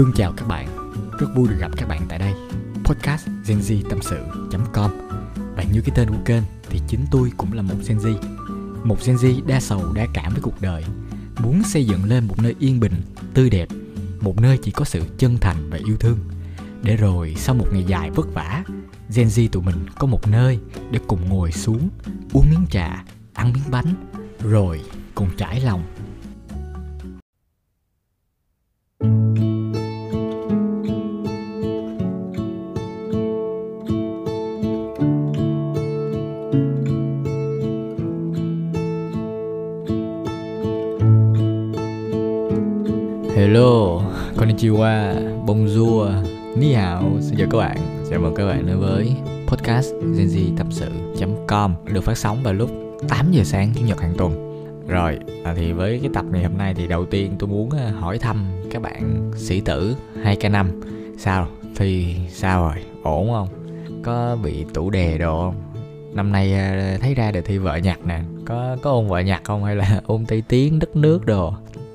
Thương chào các bạn, rất vui được gặp các bạn tại đây. Podcast Gen Z tâm sự.com và như cái tên của kênh thì chính tôi cũng là một Gen Z. Một Gen Z đa sầu đa cảm với cuộc đời. Muốn xây dựng lên một nơi yên bình, tươi đẹp. Một nơi chỉ có sự chân thành và yêu thương. Để rồi sau một ngày dài vất vả Gen Z tụi mình có một nơi để cùng ngồi xuống Uống miếng trà, ăn miếng bánh Rồi cùng trải lòng Hello, konnichiwa, bonjour, ni hao, xin chào các bạn. Chào mừng các bạn đến với podcast Gen Z tâm sự.com Được phát sóng vào lúc 8 giờ sáng Chủ nhật hàng tuần. Rồi, à, thì với cái tập ngày hôm nay thì đầu tiên tôi muốn à, hỏi thăm các bạn sĩ tử 2K5 Sao, thì sao rồi, ổn không? Có bị tủ đè đồ không? Năm nay à, thấy ra đề thi vợ nhạc nè. Có có ôn vợ nhạc không hay là ôn tây tiếng đất nước đồ?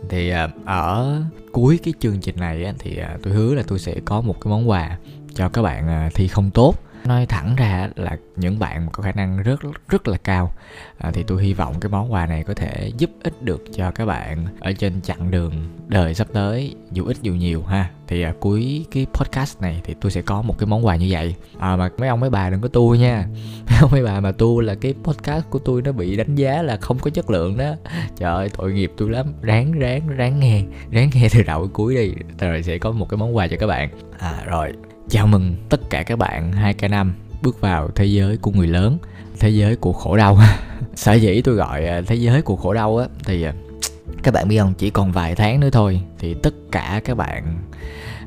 Thì à, ở cuối cái chương trình này thì à, tôi hứa là tôi sẽ có một cái món quà cho các bạn à, thi không tốt nói thẳng ra là những bạn có khả năng rất rất là cao. À, thì tôi hy vọng cái món quà này có thể giúp ích được cho các bạn ở trên chặng đường đời sắp tới dù ít dù nhiều ha. Thì à, cuối cái podcast này thì tôi sẽ có một cái món quà như vậy. À, mà mấy ông mấy bà đừng có tu nha. Mấy ông mấy bà mà tu là cái podcast của tôi nó bị đánh giá là không có chất lượng đó. Trời ơi tội nghiệp tôi lắm. Ráng ráng ráng nghe. Ráng nghe từ đầu đến cuối đi. Rồi sẽ có một cái món quà cho các bạn. À rồi. Chào mừng tất cả các bạn 2K5 bước vào thế giới của người lớn Thế giới của khổ đau. Sở dĩ tôi gọi à, thế giới của khổ đau á Thì à, các bạn biết không chỉ còn vài tháng nữa thôi Thì tất cả các bạn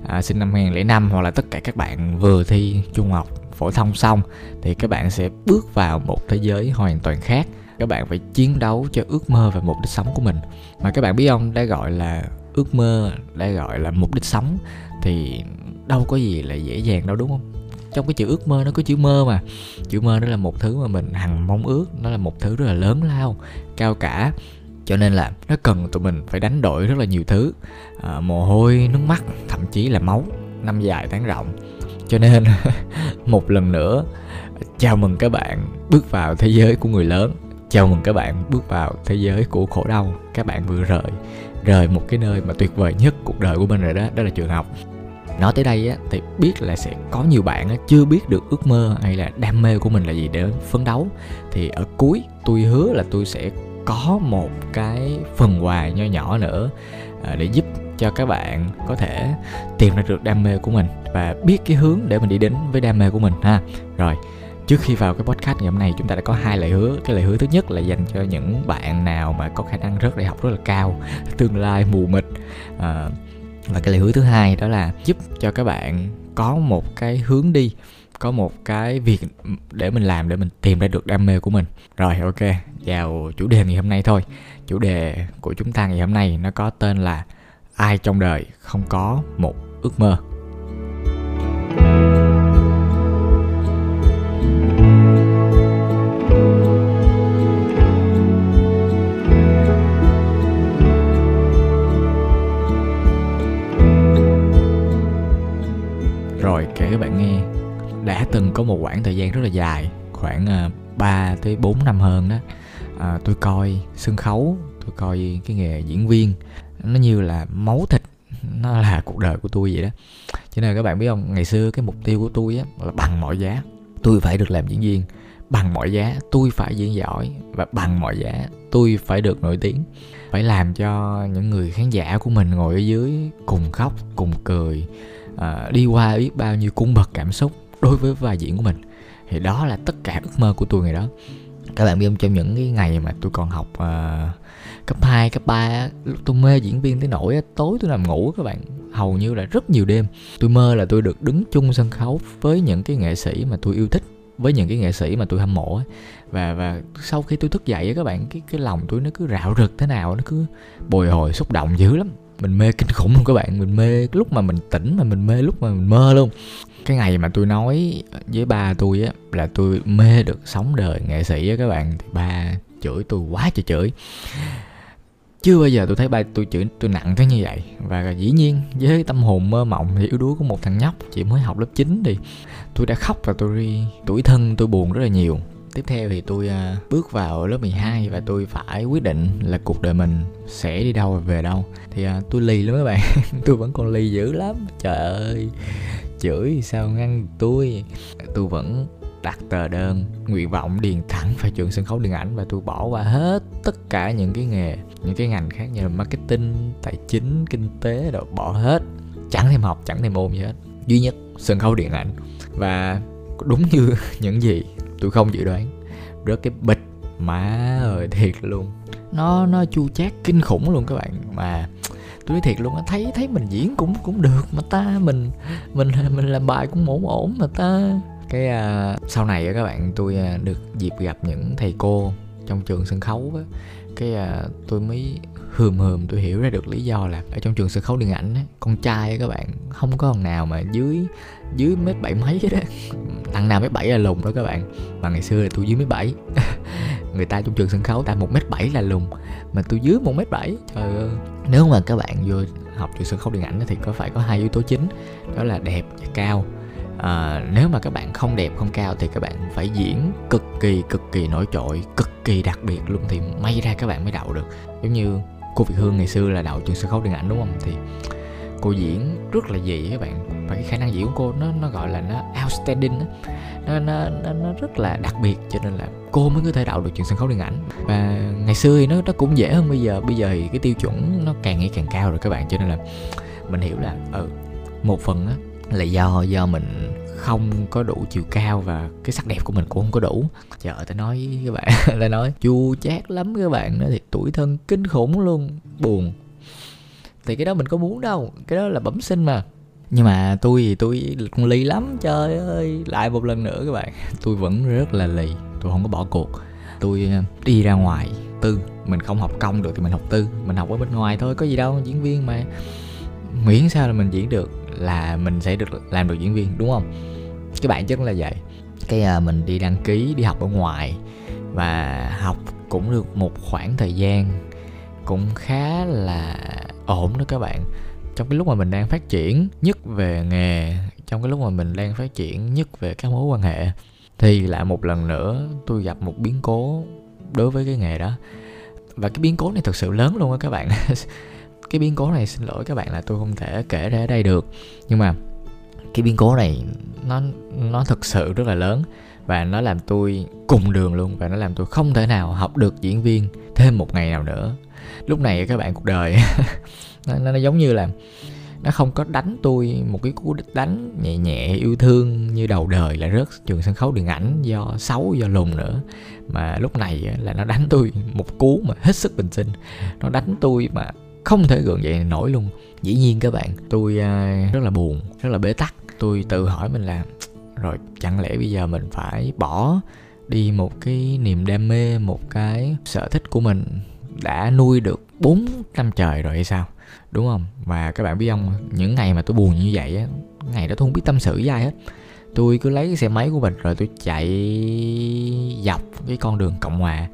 à, sinh năm 2005 Hoặc là tất cả các bạn vừa thi trung học phổ thông xong Thì các bạn sẽ bước vào một thế giới hoàn toàn khác. Các bạn phải chiến đấu cho ước mơ và mục đích sống của mình. Mà các bạn biết không đã gọi là ước mơ đã gọi là mục đích sống thì đâu có gì là dễ dàng đâu đúng không? Trong cái chữ ước mơ nó có chữ mơ mà. Chữ mơ nó là một thứ mà mình hằng mong ước nó là một thứ rất là lớn lao cao cả. Cho nên là nó cần tụi mình phải đánh đổi rất là nhiều thứ. À, mồ hôi nước mắt thậm chí là máu năm dài tháng rộng. Cho nên một lần nữa chào mừng các bạn bước vào thế giới của người lớn. Chào mừng các bạn bước vào thế giới của khổ đau. Các bạn vừa rời rời một cái nơi mà tuyệt vời nhất cuộc đời của mình rồi đó đó là trường học. Nói tới đây á thì biết là sẽ có nhiều bạn á, chưa biết được ước mơ hay là đam mê của mình là gì để phấn đấu. Thì ở cuối tôi hứa là tôi sẽ có một cái phần quà nho nhỏ nữa à, để giúp cho các bạn có thể tìm ra được đam mê của mình và biết cái hướng để mình đi đến với đam mê của mình ha. Rồi trước khi vào cái podcast ngày hôm nay chúng ta đã có hai lời hứa. Cái lời hứa thứ nhất là dành cho những bạn nào mà có khả năng rớt đại học rất là cao tương lai mù mịt. À, và cái lời hứa thứ hai đó là giúp cho các bạn có một cái hướng đi có một cái việc để mình làm để mình tìm ra được đam mê của mình. Rồi ok vào chủ đề ngày hôm nay thôi. Chủ đề của chúng ta ngày hôm nay nó có tên là ai trong đời không có một ước mơ? Kể các bạn nghe. Đã từng có một khoảng thời gian rất là dài khoảng à, 3 tới 4 năm hơn đó. À, tôi coi sân khấu tôi coi cái nghề diễn viên nó như là máu thịt nó là cuộc đời của tôi vậy đó. Cho nên các bạn biết không ngày xưa cái mục tiêu của tôi á là bằng mọi giá. Tôi phải được làm diễn viên bằng mọi giá tôi phải diễn giỏi và bằng mọi giá tôi phải được nổi tiếng. Phải làm cho những người khán giả của mình ngồi ở dưới cùng khóc cùng cười à, đi qua biết bao nhiêu cung bậc cảm xúc đối với vai diễn của mình. Thì đó là tất cả ước mơ của tôi ngày đó. Các bạn biết không trong những cái ngày mà tôi còn học uh, cấp 2, cấp 3 lúc tôi mê diễn viên tới nỗi tối tôi nằm ngủ các bạn hầu như là rất nhiều đêm. Tôi mơ là tôi được đứng chung sân khấu với những cái nghệ sĩ mà tôi yêu thích với những cái nghệ sĩ mà tôi hâm mộ và và sau khi tôi thức dậy các bạn cái cái lòng tôi nó cứ rạo rực thế nào nó cứ bồi hồi xúc động dữ lắm mình mê kinh khủng luôn các bạn. Mình mê lúc mà mình tỉnh mà mình mê lúc mà mình mơ luôn. Cái ngày mà tôi nói với ba tôi á, là tôi mê được sống đời nghệ sĩ á các bạn, thì ba chửi tôi quá trời chửi. Chưa bao giờ tôi thấy ba tôi chửi tôi nặng thế như vậy. Và dĩ nhiên, với tâm hồn mơ mộng thì yếu đuối của một thằng nhóc chỉ mới học lớp 9 thì tôi đã khóc và tôi tuổi thân tôi buồn rất là nhiều tiếp theo thì tôi à, bước vào lớp 12 và tôi phải quyết định là cuộc đời mình sẽ đi đâu và về đâu. Thì à, tôi lì lắm các bạn. Tôi vẫn còn lì dữ lắm. Trời ơi, chửi sao ngăn tôi? Tôi vẫn đặt tờ đơn, nguyện vọng điền thẳng vào trường sân khấu điện ảnh và tôi bỏ qua hết tất cả những cái nghề, những cái ngành khác như là marketing, tài chính, kinh tế rồi bỏ hết. Chẳng thêm học, chẳng thêm môn gì hết. Duy nhất sân khấu điện ảnh. Và đúng như những gì tôi không dự đoán. Rớt cái bịch. Má ơi thiệt luôn. Nó nó chu chát kinh khủng luôn các bạn. Mà tôi nói thiệt luôn á thấy thấy mình diễn cũng cũng được mà ta. Mình mình mình làm bài cũng ổn ổn mà ta. Cái uh, sau này các bạn tôi uh, được dịp gặp những thầy cô trong trường sân khấu á. Cái uh, tôi mới hườm hườm tôi hiểu ra được lý do là ở trong trường sân khấu điện ảnh á, con trai các bạn không có thằng nào mà dưới dưới mét bảy mấy đó thằng nào mét bảy là lùn đó các bạn. Mà ngày xưa là tôi dưới mét bảy. Người ta trong trường sân khấu ta một mét bảy là lùn. Mà tôi dưới một mét bảy trời ơi. Nếu mà các bạn vô học trường sân khấu điện ảnh thì có phải có hai yếu tố chính. Đó là đẹp và cao. À, nếu mà các bạn không đẹp không cao thì các bạn phải diễn cực kỳ cực kỳ nổi trội cực kỳ đặc biệt luôn thì may ra các bạn mới đậu được. Giống như cô Việt Hương ngày xưa là đạo trường sân khấu điện ảnh đúng không? Thì cô diễn rất là dị các bạn. Và cái khả năng diễn của cô nó nó gọi là nó outstanding. Nó, nó nó nó rất là đặc biệt cho nên là cô mới có thể đạo được trường sân khấu điện ảnh. Và ngày xưa thì nó nó cũng dễ hơn bây giờ. Bây giờ thì cái tiêu chuẩn nó càng ngày càng cao rồi các bạn. Cho nên là mình hiểu là ừ một phần á là do do mình không có đủ chiều cao và cái sắc đẹp của mình cũng không có đủ. Trời ơi, tao nói với các bạn, tao nói chua chát lắm các bạn nó thì tuổi thân kinh khủng luôn, buồn. Thì cái đó mình có muốn đâu, cái đó là bẩm sinh mà. Nhưng mà tôi thì tôi cũng lì lắm, trời ơi, lại một lần nữa các bạn. Tôi vẫn rất là lì, tôi không có bỏ cuộc. Tôi ờ, đi ra ngoài tư, mình không học công được thì mình học tư, mình học ở bên ngoài thôi, có gì đâu, diễn viên mà. Miễn sao là mình diễn được là mình sẽ được làm được diễn viên đúng không? Cái bản chất là vậy. Cái à, mình đi đăng ký đi học ở ngoài và học cũng được một khoảng thời gian cũng khá là ổn đó các bạn. Trong cái lúc mà mình đang phát triển nhất về nghề trong cái lúc mà mình đang phát triển nhất về các mối quan hệ thì lại một lần nữa tôi gặp một biến cố đối với cái nghề đó. Và cái biến cố này thật sự lớn luôn á các bạn. cái biến cố này xin lỗi các bạn là tôi không thể kể ra ở đây được. Nhưng mà cái biến cố này nó nó thực sự rất là lớn và nó làm tôi cùng đường luôn và nó làm tôi không thể nào học được diễn viên thêm một ngày nào nữa. Lúc này các bạn cuộc đời nó, nó, nó giống như là nó không có đánh tôi một cái cú đánh nhẹ nhẹ yêu thương như đầu đời là rớt trường sân khấu điện ảnh do xấu do lùn nữa. Mà lúc này là nó đánh tôi một cú mà hết sức bình sinh. Nó đánh tôi mà không thể gượng dậy nổi luôn. Dĩ nhiên các bạn, tôi à, rất là buồn, rất là bế tắc. Tôi tự hỏi mình là, rồi, chẳng lẽ bây giờ mình phải bỏ đi một cái niềm đam mê, một cái sở thích của mình đã nuôi được 4 năm trời rồi hay sao? Đúng không? Và các bạn biết không, những ngày mà tôi buồn như vậy á ngày đó tôi không biết tâm sự với ai hết. Tôi cứ lấy cái xe máy của mình rồi tôi chạy dọc cái con đường cộng hòa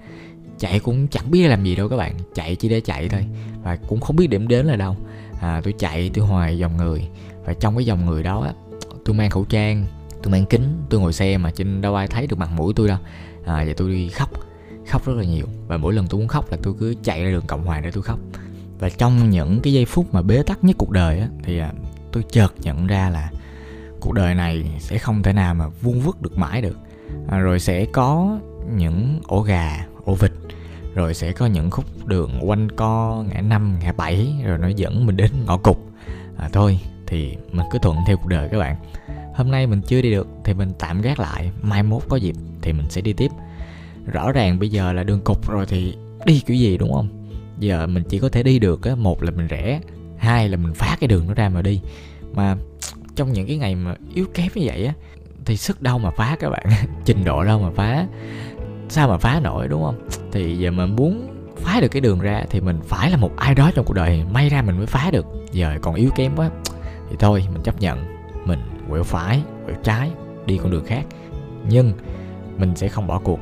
chạy cũng chẳng biết làm gì đâu các bạn. Chạy chỉ để chạy thôi. Và cũng không biết điểm đến là đâu. À, tôi chạy tôi hoài dòng người. Và trong cái dòng người đó á tôi mang khẩu trang tôi mang kính tôi ngồi xe mà trên đâu ai thấy được mặt mũi tôi đâu. À, và tôi đi khóc. Khóc rất là nhiều. Và mỗi lần tôi muốn khóc là tôi cứ chạy ra đường cộng hòa để tôi khóc. Và trong những cái giây phút mà bế tắc nhất cuộc đời á thì à, tôi chợt nhận ra là cuộc đời này sẽ không thể nào mà vuông vức được mãi được. À, rồi sẽ có những ổ gà ổ vịt. Rồi sẽ có những khúc đường quanh co ngã năm ngã bảy rồi nó dẫn mình đến ngõ cụt. À, thôi thì mình cứ thuận theo cuộc đời các bạn. Hôm nay mình chưa đi được thì mình tạm gác lại. Mai mốt có dịp thì mình sẽ đi tiếp. Rõ ràng bây giờ là đường cục rồi thì đi kiểu gì đúng không? Giờ mình chỉ có thể đi được á một là mình rẻ, hai là mình phá cái đường nó ra mà đi. Mà trong những cái ngày mà yếu kém như vậy á thì sức đâu mà phá các bạn. Trình độ đâu mà phá sao mà phá nổi đúng không? Thì giờ mình muốn phá được cái đường ra thì mình phải là một ai đó trong cuộc đời. May ra mình mới phá được. Giờ còn yếu kém quá. Thì thôi mình chấp nhận. Mình quẹo phải quẹo trái đi con đường khác. Nhưng mình sẽ không bỏ cuộc.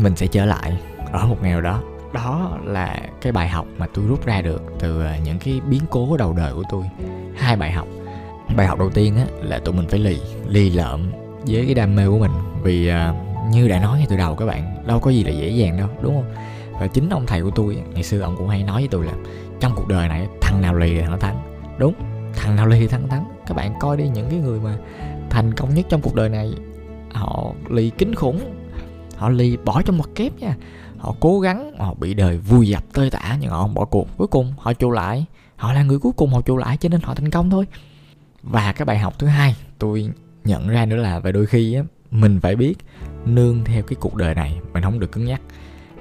Mình sẽ trở lại ở một ngày nào đó. Đó là cái bài học mà tôi rút ra được từ à, những cái biến cố đầu đời của tôi. Hai bài học. Bài học đầu tiên á là tụi mình phải lì lì lợm với cái đam mê của mình. Vì uh, như đã nói ngay từ đầu các bạn, đâu có gì là dễ dàng đâu, đúng không? Và chính ông thầy của tôi, ngày xưa ông cũng hay nói với tôi là trong cuộc đời này, thằng nào lì thì nó thắng. Đúng, thằng nào lì thì thắng thắng. Các bạn coi đi, những cái người mà thành công nhất trong cuộc đời này, họ lì kinh khủng, họ lì bỏ trong một kép nha. Họ cố gắng, họ bị đời vui dập tơi tả, nhưng họ không bỏ cuộc. Cuối cùng, họ trụ lại. Họ là người cuối cùng họ trụ lại, cho nên họ thành công thôi. Và cái bài học thứ hai tôi nhận ra nữa là về đôi khi á, mình phải biết nương theo cái cuộc đời này mình không được cứng nhắc.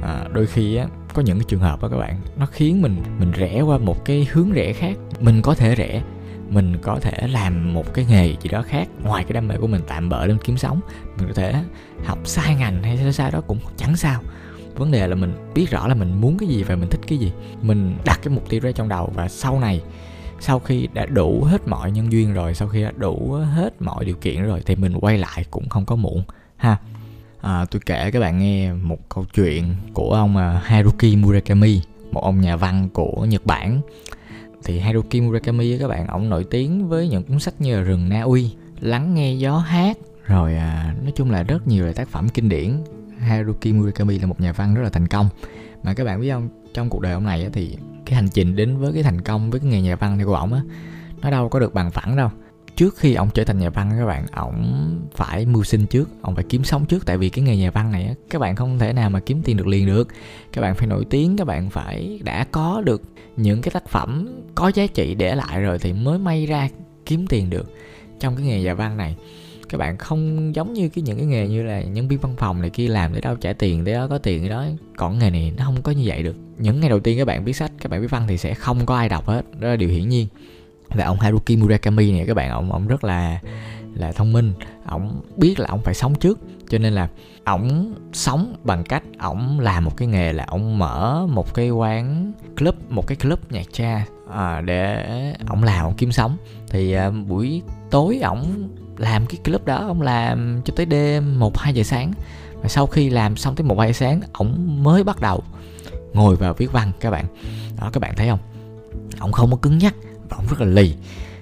À, đôi khi á có những cái trường hợp đó các bạn nó khiến mình mình rẽ qua một cái hướng rẽ khác. Mình có thể rẽ mình có thể làm một cái nghề gì đó khác ngoài cái đam mê của mình tạm bỡ lên kiếm sống. Mình có thể học sai ngành hay sai sai đó cũng chẳng sao. Vấn đề là mình biết rõ là mình muốn cái gì và mình thích cái gì. Mình đặt cái mục tiêu ra trong đầu và sau này sau khi đã đủ hết mọi nhân duyên rồi sau khi đã đủ hết mọi điều kiện rồi thì mình quay lại cũng không có muộn ha à, tôi kể các bạn nghe một câu chuyện của ông à, Haruki Murakami một ông nhà văn của Nhật Bản. Thì Haruki Murakami các bạn ông nổi tiếng với những cuốn sách như là rừng Na Uy lắng nghe gió hát rồi à, nói chung là rất nhiều tác phẩm kinh điển. Haruki Murakami là một nhà văn rất là thành công. Mà các bạn biết không trong cuộc đời ông này thì cái hành trình đến với cái thành công với cái nghề nhà văn này của ông á nó đâu có được bằng phẳng đâu trước khi ông trở thành nhà văn các bạn, ổng phải mưu sinh trước ông phải kiếm sống trước. Tại vì cái nghề nhà văn này á, các bạn không thể nào mà kiếm tiền được liền được. Các bạn phải nổi tiếng, các bạn phải đã có được những cái tác phẩm có giá trị để lại rồi thì mới may ra kiếm tiền được trong cái nghề nhà văn này. Các bạn không giống như cái những cái nghề như là nhân viên văn phòng này kia làm để đâu trả tiền, để đó có tiền, để đó. Còn nghề này nó không có như vậy được. Những ngày đầu tiên các bạn viết sách, các bạn viết văn thì sẽ không có ai đọc hết, đó là điều hiển nhiên và ông Haruki Murakami này các bạn ông ông rất là là thông minh. Ông biết là ông phải sống trước. Cho nên là ổng sống bằng cách ổng làm một cái nghề là ổng mở một cái quán club một cái club nhạc cha à, để ổng làm ổng kiếm sống. Thì à, buổi tối ổng làm cái club đó ông làm cho tới đêm một hai giờ sáng. Và sau khi làm xong tới một hai giờ sáng ổng mới bắt đầu ngồi vào viết văn các bạn. Đó các bạn thấy không? Ổng không có cứng nhắc và ổng rất là lì.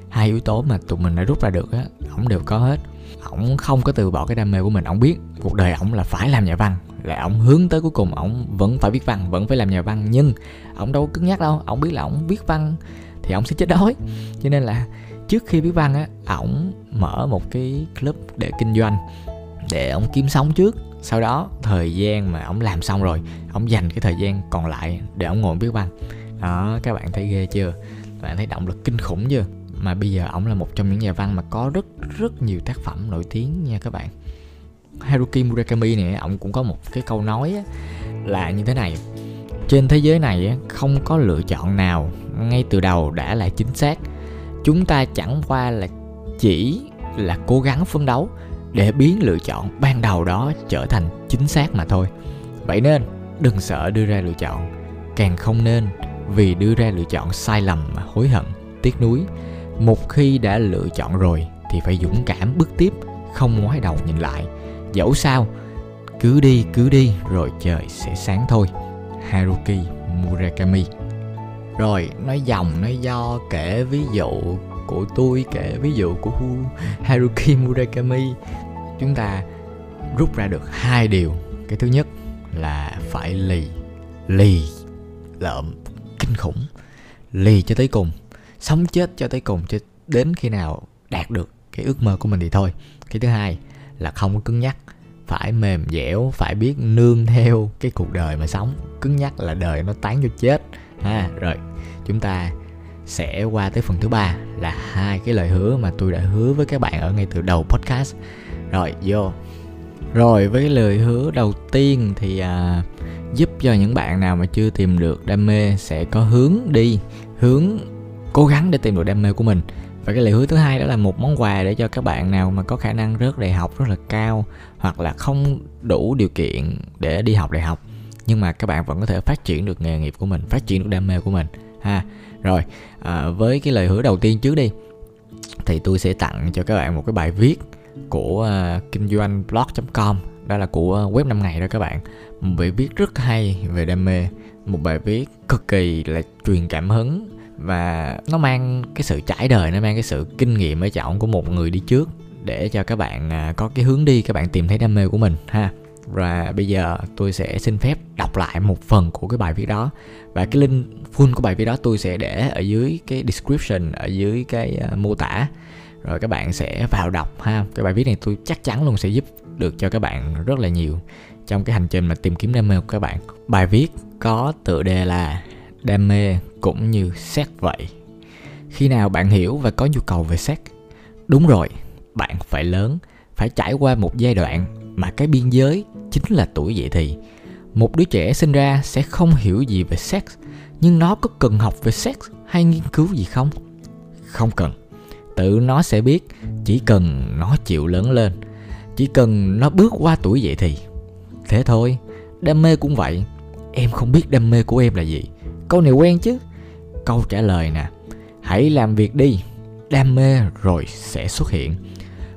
Hai yếu tố mà tụi mình đã rút ra được á, ổng đều có hết. Ổng không có từ bỏ cái đam mê của mình, ổng biết cuộc đời ổng là phải làm nhà văn, là ổng hướng tới cuối cùng ổng vẫn phải viết văn, vẫn phải làm nhà văn. Nhưng ổng đâu có cứng nhắc đâu, ổng biết là ổng viết văn thì ổng sẽ chết đói. Cho nên là trước khi viết văn á, ổng mở một cái club để kinh doanh, để ổng kiếm sống trước. Sau đó, thời gian mà ổng làm xong rồi, ổng dành cái thời gian còn lại để ổng ngồi viết văn. Đó, các bạn thấy ghê chưa? Bạn thấy động lực kinh khủng chưa? Mà bây giờ ổng là một trong những nhà văn mà có rất rất nhiều tác phẩm nổi tiếng nha các bạn. Haruki Murakami này ổng cũng có một cái câu nói á, là như thế này. Trên thế giới này á, không có lựa chọn nào ngay từ đầu đã là chính xác. Chúng ta chẳng qua là chỉ là cố gắng phấn đấu để biến lựa chọn ban đầu đó trở thành chính xác mà thôi. Vậy nên đừng sợ đưa ra lựa chọn. Càng không nên vì đưa ra lựa chọn sai lầm mà hối hận, tiếc nuối. Một khi đã lựa chọn rồi thì phải dũng cảm, bước tiếp, không ngoái đầu nhìn lại. Dẫu sao, cứ đi cứ đi, rồi trời sẽ sáng thôi. Haruki murakami. Rồi, nói dòng, nói do, kể ví dụ của tôi, kể ví dụ của haruki murakami. Chúng ta rút ra được hai điều. Cái thứ nhất là phải lì lì lợm kinh khủng lì cho tới cùng sống chết cho tới cùng cho đến khi nào đạt được cái ước mơ của mình thì thôi. Cái thứ hai là không có cứng nhắc phải mềm dẻo phải biết nương theo cái cuộc đời mà sống. Cứng nhắc là đời nó tán cho chết. Ha rồi chúng ta sẽ qua tới phần thứ ba là hai cái lời hứa mà tôi đã hứa với các bạn ở ngay từ đầu podcast. Rồi vô. Rồi với lời hứa đầu tiên thì à, giúp cho những bạn nào mà chưa tìm được đam mê sẽ có hướng đi hướng cố gắng để tìm được đam mê của mình. Và cái lời hứa thứ hai đó là một món quà để cho các bạn nào mà có khả năng rớt đại học rất là cao hoặc là không đủ điều kiện để đi học đại học nhưng mà các bạn vẫn có thể phát triển được nghề nghiệp của mình phát triển được đam mê của mình ha. Rồi à, với cái lời hứa đầu tiên trước đi thì tôi sẽ tặng cho các bạn một cái bài viết của uh, kinh doanh blog com đó là của ờ, web 5 ngày đó các bạn. Một bài viết rất hay về đam mê. Một bài viết cực kỳ là truyền cảm hứng và nó mang cái sự trải đời, nó mang cái sự kinh nghiệm ở trọng của một người đi trước để cho các bạn à, có cái hướng đi, các bạn tìm thấy đam mê của mình, ha. Và bây giờ tôi sẽ xin phép đọc lại một phần của cái bài viết đó. Và cái link full của bài viết đó tôi sẽ để ở dưới cái description, ở dưới cái ờ, mô tả. Rồi các bạn sẽ vào đọc, ha. Cái bài viết này tôi chắc chắn luôn sẽ giúp được cho các bạn rất là nhiều. Trong cái hành trình mà tìm kiếm đam mê của các bạn, bài viết có tựa đề là đam mê cũng như sex vậy. Khi nào bạn hiểu và có nhu cầu về sex đúng rồi, bạn phải lớn, phải trải qua một giai đoạn mà cái biên giới chính là tuổi dậy thì. Một đứa trẻ sinh ra sẽ không hiểu gì về sex nhưng nó có cần học về sex hay nghiên cứu gì không? Không cần. Tự nó sẽ biết, chỉ cần nó chịu lớn lên chỉ cần nó bước qua tuổi dậy thì. Thế thôi, đam mê cũng vậy. Em không biết đam mê của em là gì. Câu này quen chứ? Câu trả lời nè. Hãy làm việc đi. Đam mê rồi sẽ xuất hiện.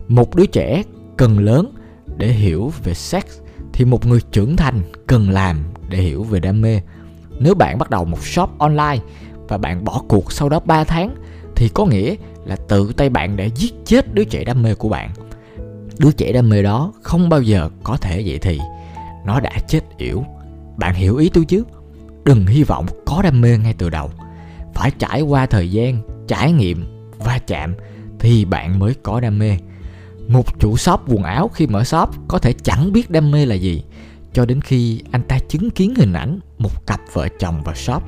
Một đứa trẻ cần lớn để hiểu về sex thì một người trưởng thành cần làm để hiểu về đam mê. Nếu bạn bắt đầu một shop online và bạn bỏ cuộc sau đó 3 tháng thì có nghĩa là tự tay bạn đã giết chết đứa trẻ đam mê của bạn đứa trẻ đam mê đó không bao giờ có thể vậy thì. Nó đã chết yểu. Bạn hiểu ý tôi chứ? Đừng hy vọng có đam mê ngay từ đầu. Phải trải qua thời gian, trải nghiệm, va chạm thì bạn mới có đam mê. Một chủ shop quần áo khi mở shop có thể chẳng biết đam mê là gì. Cho đến khi anh ta chứng kiến hình ảnh một cặp vợ chồng vào shop,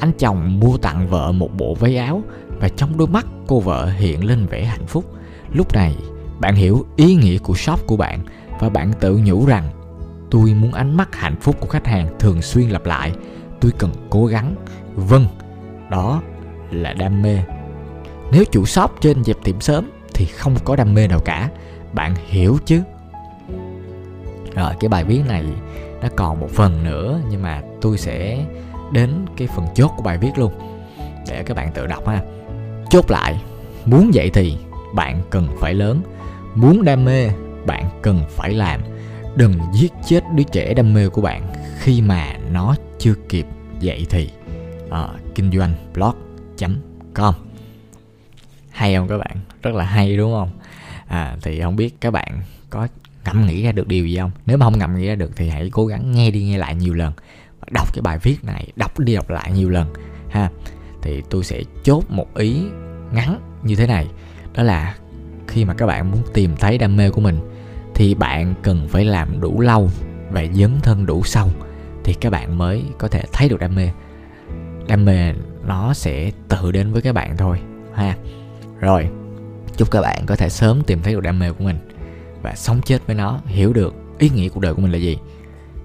anh chồng mua tặng vợ một bộ váy áo và trong đôi mắt cô vợ hiện lên vẻ hạnh phúc. Lúc này bạn hiểu ý nghĩa của shop của bạn và bạn tự nhủ rằng, tôi muốn ánh mắt hạnh phúc của khách hàng thường xuyên lặp lại. Tôi cần cố gắng. Vâng đó là đam mê. Nếu chủ shop trên dẹp tiệm sớm thì không có đam mê nào cả. Bạn hiểu chứ? Rồi, cái bài viết này nó còn một phần nữa, nhưng mà tôi sẽ đến cái phần chốt của bài viết luôn để các bạn tự đọc ha. Chốt lại, muốn vậy thì bạn cần phải lớn muốn đam mê bạn cần phải làm. Đừng giết chết đứa trẻ đam mê của bạn khi mà nó chưa kịp dậy thì. À, kinh doanh blog com. Hay không các bạn? Rất là hay đúng không? À, thì không biết các bạn có ngẫm nghĩ ra được điều gì không? Nếu mà không ngẫm nghĩ ra được thì hãy cố gắng nghe đi nghe lại nhiều lần. Đọc cái bài viết này đọc đi đọc lại nhiều lần ha. Thì tôi sẽ chốt một ý ngắn như thế này. Đó là khi mà các bạn muốn tìm thấy đam mê của mình, thì bạn cần phải làm đủ lâu và dấn thân đủ sâu thì các bạn mới có thể thấy được đam mê. Đam mê nó sẽ tự đến với các bạn thôi, ha. Rồi, chúc các bạn có thể sớm tìm thấy được đam mê của mình và sống chết với nó, hiểu được ý nghĩa cuộc đời của mình là gì.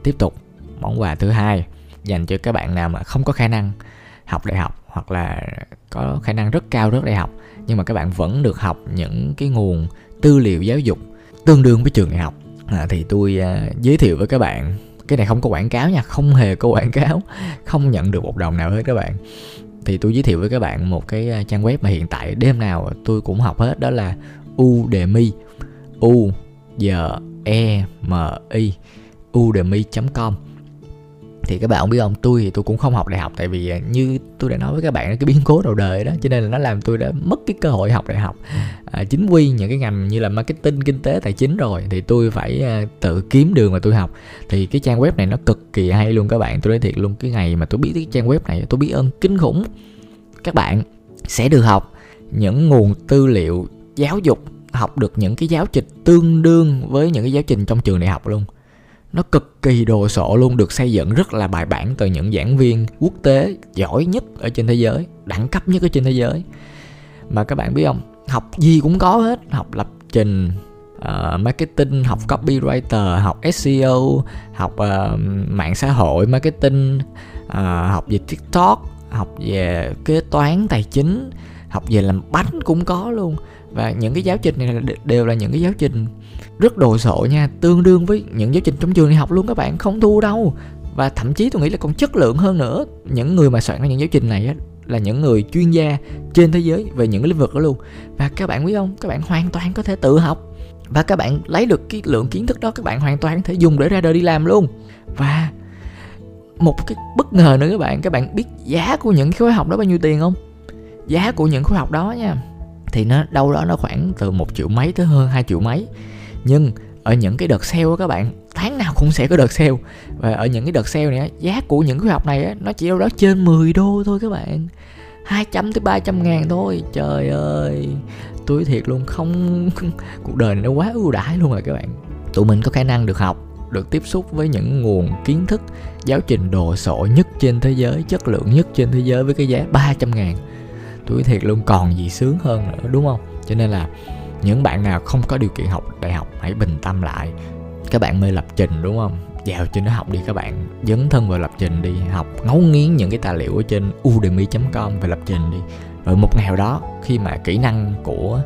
Tiếp tục, món quà thứ hai dành cho các bạn nào mà không có khả năng học đại học hoặc là có khả năng rất cao rất đại học nhưng mà các bạn vẫn được học những cái nguồn tư liệu giáo dục tương đương với trường đại học. À, thì tôi uh, giới thiệu với các bạn cái này không có quảng cáo nha không hề có quảng cáo không nhận được một đồng nào hết các bạn. Thì tôi giới thiệu với các bạn một cái à, trang web mà hiện tại đêm nào tôi cũng học hết đó là Udemy U D E M I udemy.com thì các bạn không biết không tôi thì tôi cũng không học đại học tại vì như tôi đã nói với các bạn cái biến cố đầu đời đó cho nên là nó làm tôi đã mất cái cơ hội học đại học. À, chính quy những cái ngành như là marketing kinh tế tài chính rồi thì tôi phải à, tự kiếm đường mà tôi học. Thì cái trang web này nó cực kỳ hay luôn các bạn tôi nói thiệt luôn cái ngày mà tôi biết cái trang web này tôi biết ơn kinh khủng. Các bạn sẽ được học những nguồn tư liệu giáo dục học được những cái giáo trình tương đương với những cái giáo trình trong trường đại học luôn nó cực kỳ đồ sộ luôn được xây dựng rất là bài bản từ những giảng viên quốc tế giỏi nhất ở trên thế giới đẳng cấp nhất ở trên thế giới. Mà các bạn biết không học gì cũng có hết học lập trình uh, marketing học copywriter học SEO học uh, mạng xã hội marketing uh, học về tiktok học về kế toán tài chính học về làm bánh cũng có luôn. Và những cái giáo trình này đều là những cái giáo trình rất đồ sộ nha tương đương với những giáo trình trong trường đại học luôn các bạn không thua đâu. Và thậm chí tôi nghĩ là còn chất lượng hơn nữa. Những người mà soạn ra những giáo trình này á, là những người chuyên gia trên thế giới về những cái lĩnh vực đó luôn. Và các bạn biết không? Các bạn hoàn toàn có thể tự học. Và các bạn lấy được cái lượng kiến thức đó các bạn hoàn toàn có thể dùng để ra đời đi làm luôn. Và một cái bất ngờ nữa các bạn các bạn biết giá của những khối học đó bao nhiêu tiền không? Giá của những khối học đó nha thì nó đâu đó nó khoảng từ một triệu mấy tới hơn hai triệu mấy nhưng ở những cái đợt sale đó các bạn, tháng nào cũng sẽ có đợt sale. Và ở những cái đợt sale này giá của những cái học này nó chỉ đâu đó trên 10 đô thôi các bạn. 200 tới 300 ngàn thôi. Trời ơi, Tôi thiệt luôn, không, Cuộc đời này nó quá ưu đãi luôn rồi các bạn. Tụi mình có khả năng được học, Được tiếp xúc với những nguồn kiến thức, Giáo trình đồ sộ nhất trên thế giới, Chất lượng nhất trên thế giới với cái giá 300 ngàn. Tôi thiệt luôn còn gì sướng hơn nữa, đúng không? Cho nên là những bạn nào không có điều kiện học đại học, hãy bình tâm lại. Các bạn mê lập trình, đúng không? Vào trên đó học đi các bạn. Dấn thân vào lập trình đi. Học ngấu nghiến những cái tài liệu ở trên udemy.com về lập trình đi. Rồi một ngày đó, khi mà kỹ năng của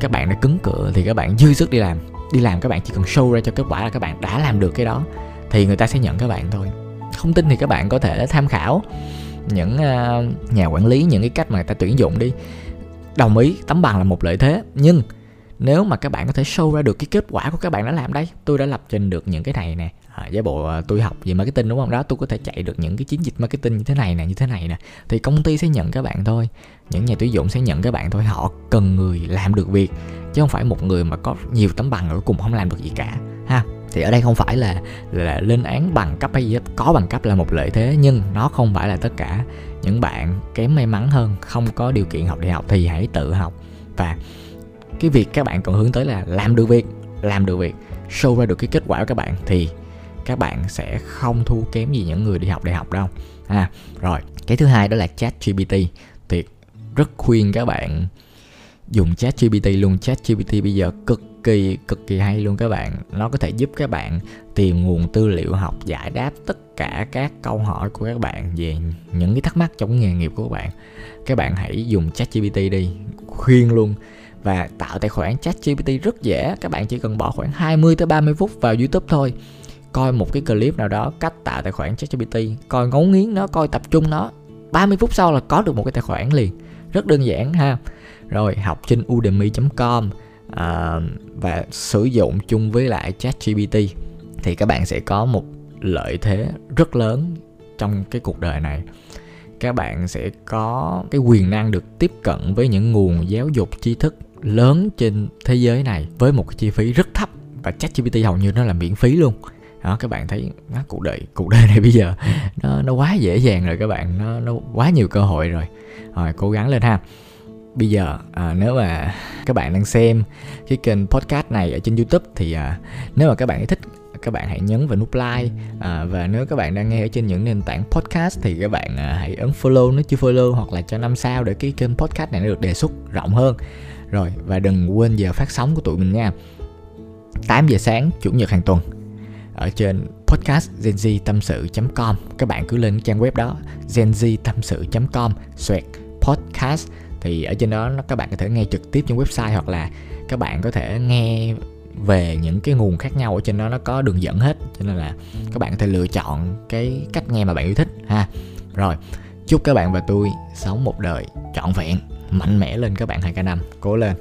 các bạn đã cứng cựa thì các bạn dư sức đi làm. Đi làm các bạn chỉ cần show ra cho kết quả là các bạn đã làm được cái đó, thì người ta sẽ nhận các bạn thôi. Không tin thì các bạn có thể tham khảo những ờ, nhà quản lý, những cái cách mà người ta tuyển dụng đi. Đồng ý, tấm bằng là một lợi thế. Nhưng nếu mà các bạn có thể show ra được cái kết quả của các bạn đã làm đây tôi đã lập trình được những cái này nè. À, giả bộ à, tôi học về marketing đúng không? Đó tôi có thể chạy được những cái chiến dịch marketing như thế này nè như thế này nè. Thì công ty sẽ nhận các bạn thôi. Những nhà tuyển dụng sẽ nhận các bạn thôi. Họ cần người làm được việc chứ không phải một người mà có nhiều tấm bằng ở cùng không làm được gì cả ha. Thì ở đây không phải là là lên án bằng cấp hay gì hết. Có bằng cấp là một lợi thế nhưng nó không phải là tất cả. Những bạn kém may mắn hơn không có điều kiện học đại học thì hãy tự học. Và cái việc các bạn cần hướng tới là làm được việc, làm được việc. Show ra được cái kết quả của các bạn thì các bạn sẽ không thua kém gì những người đi học đại học đâu. À rồi, cái thứ hai đó là chat gpt thì rất khuyên các bạn dùng chat gpt luôn. Chat gpt bây giờ cực kỳ cực kỳ hay luôn các bạn. Nó có thể giúp các bạn tìm nguồn tư liệu học giải đáp tất cả các câu hỏi của các bạn về những cái thắc mắc trong nghề nghiệp của các bạn. Các bạn hãy dùng chat gpt đi, khuyên luôn và tạo tài khoản chatgpt rất dễ. Các bạn chỉ cần bỏ khoảng 20 tới 30 phút vào YouTube thôi. Coi một cái clip nào đó cách tạo tài khoản chatgpt coi ngấu nghiến nó coi tập trung nó. 30 phút sau là có được một cái tài khoản liền. Rất đơn giản ha. Rồi học trên udemy.com à, và sử dụng chung với lại chatgpt thì các bạn sẽ có một lợi thế rất lớn trong cái cuộc đời này. Các bạn sẽ có cái quyền năng được tiếp cận với những nguồn giáo dục tri thức lớn trên thế giới này với một cái chi phí rất thấp. Và ChatGPT hầu như nó là miễn phí luôn. Đó các bạn thấy nó cuộc đời cuộc đời này bây giờ nó nó quá dễ dàng rồi các bạn. Nó nó quá nhiều cơ hội rồi. Rồi cố gắng lên ha. Bây giờ à, nếu mà các bạn đang xem cái kênh podcast này ở trên youtube thì à, nếu mà các bạn thích các bạn hãy nhấn vào nút like. À, và nếu các bạn đang nghe ở trên những nền tảng podcast thì các bạn à, hãy ấn follow nếu chưa follow hoặc là cho năm sao để cái kênh podcast này nó được đề xuất rộng hơn rồi, và đừng quên giờ phát sóng của tụi mình nha. 8 giờ sáng, chủ nhật hàng tuần. Ở trên podcast genz tâm sự.com các bạn cứ lên trang web đó genz tâm sự.com xoẹt podcast. Thì ở trên đó các bạn có thể nghe trực tiếp trên website hoặc là các bạn có thể nghe về những cái nguồn khác nhau ở trên đó. Nó có đường dẫn hết, cho nên là các bạn có thể lựa chọn cái cách nghe mà bạn yêu thích, ha. Rồi, chúc các bạn và tôi sống một đời trọn vẹn mạnh mẽ lên các bạn 2K5 cố lên.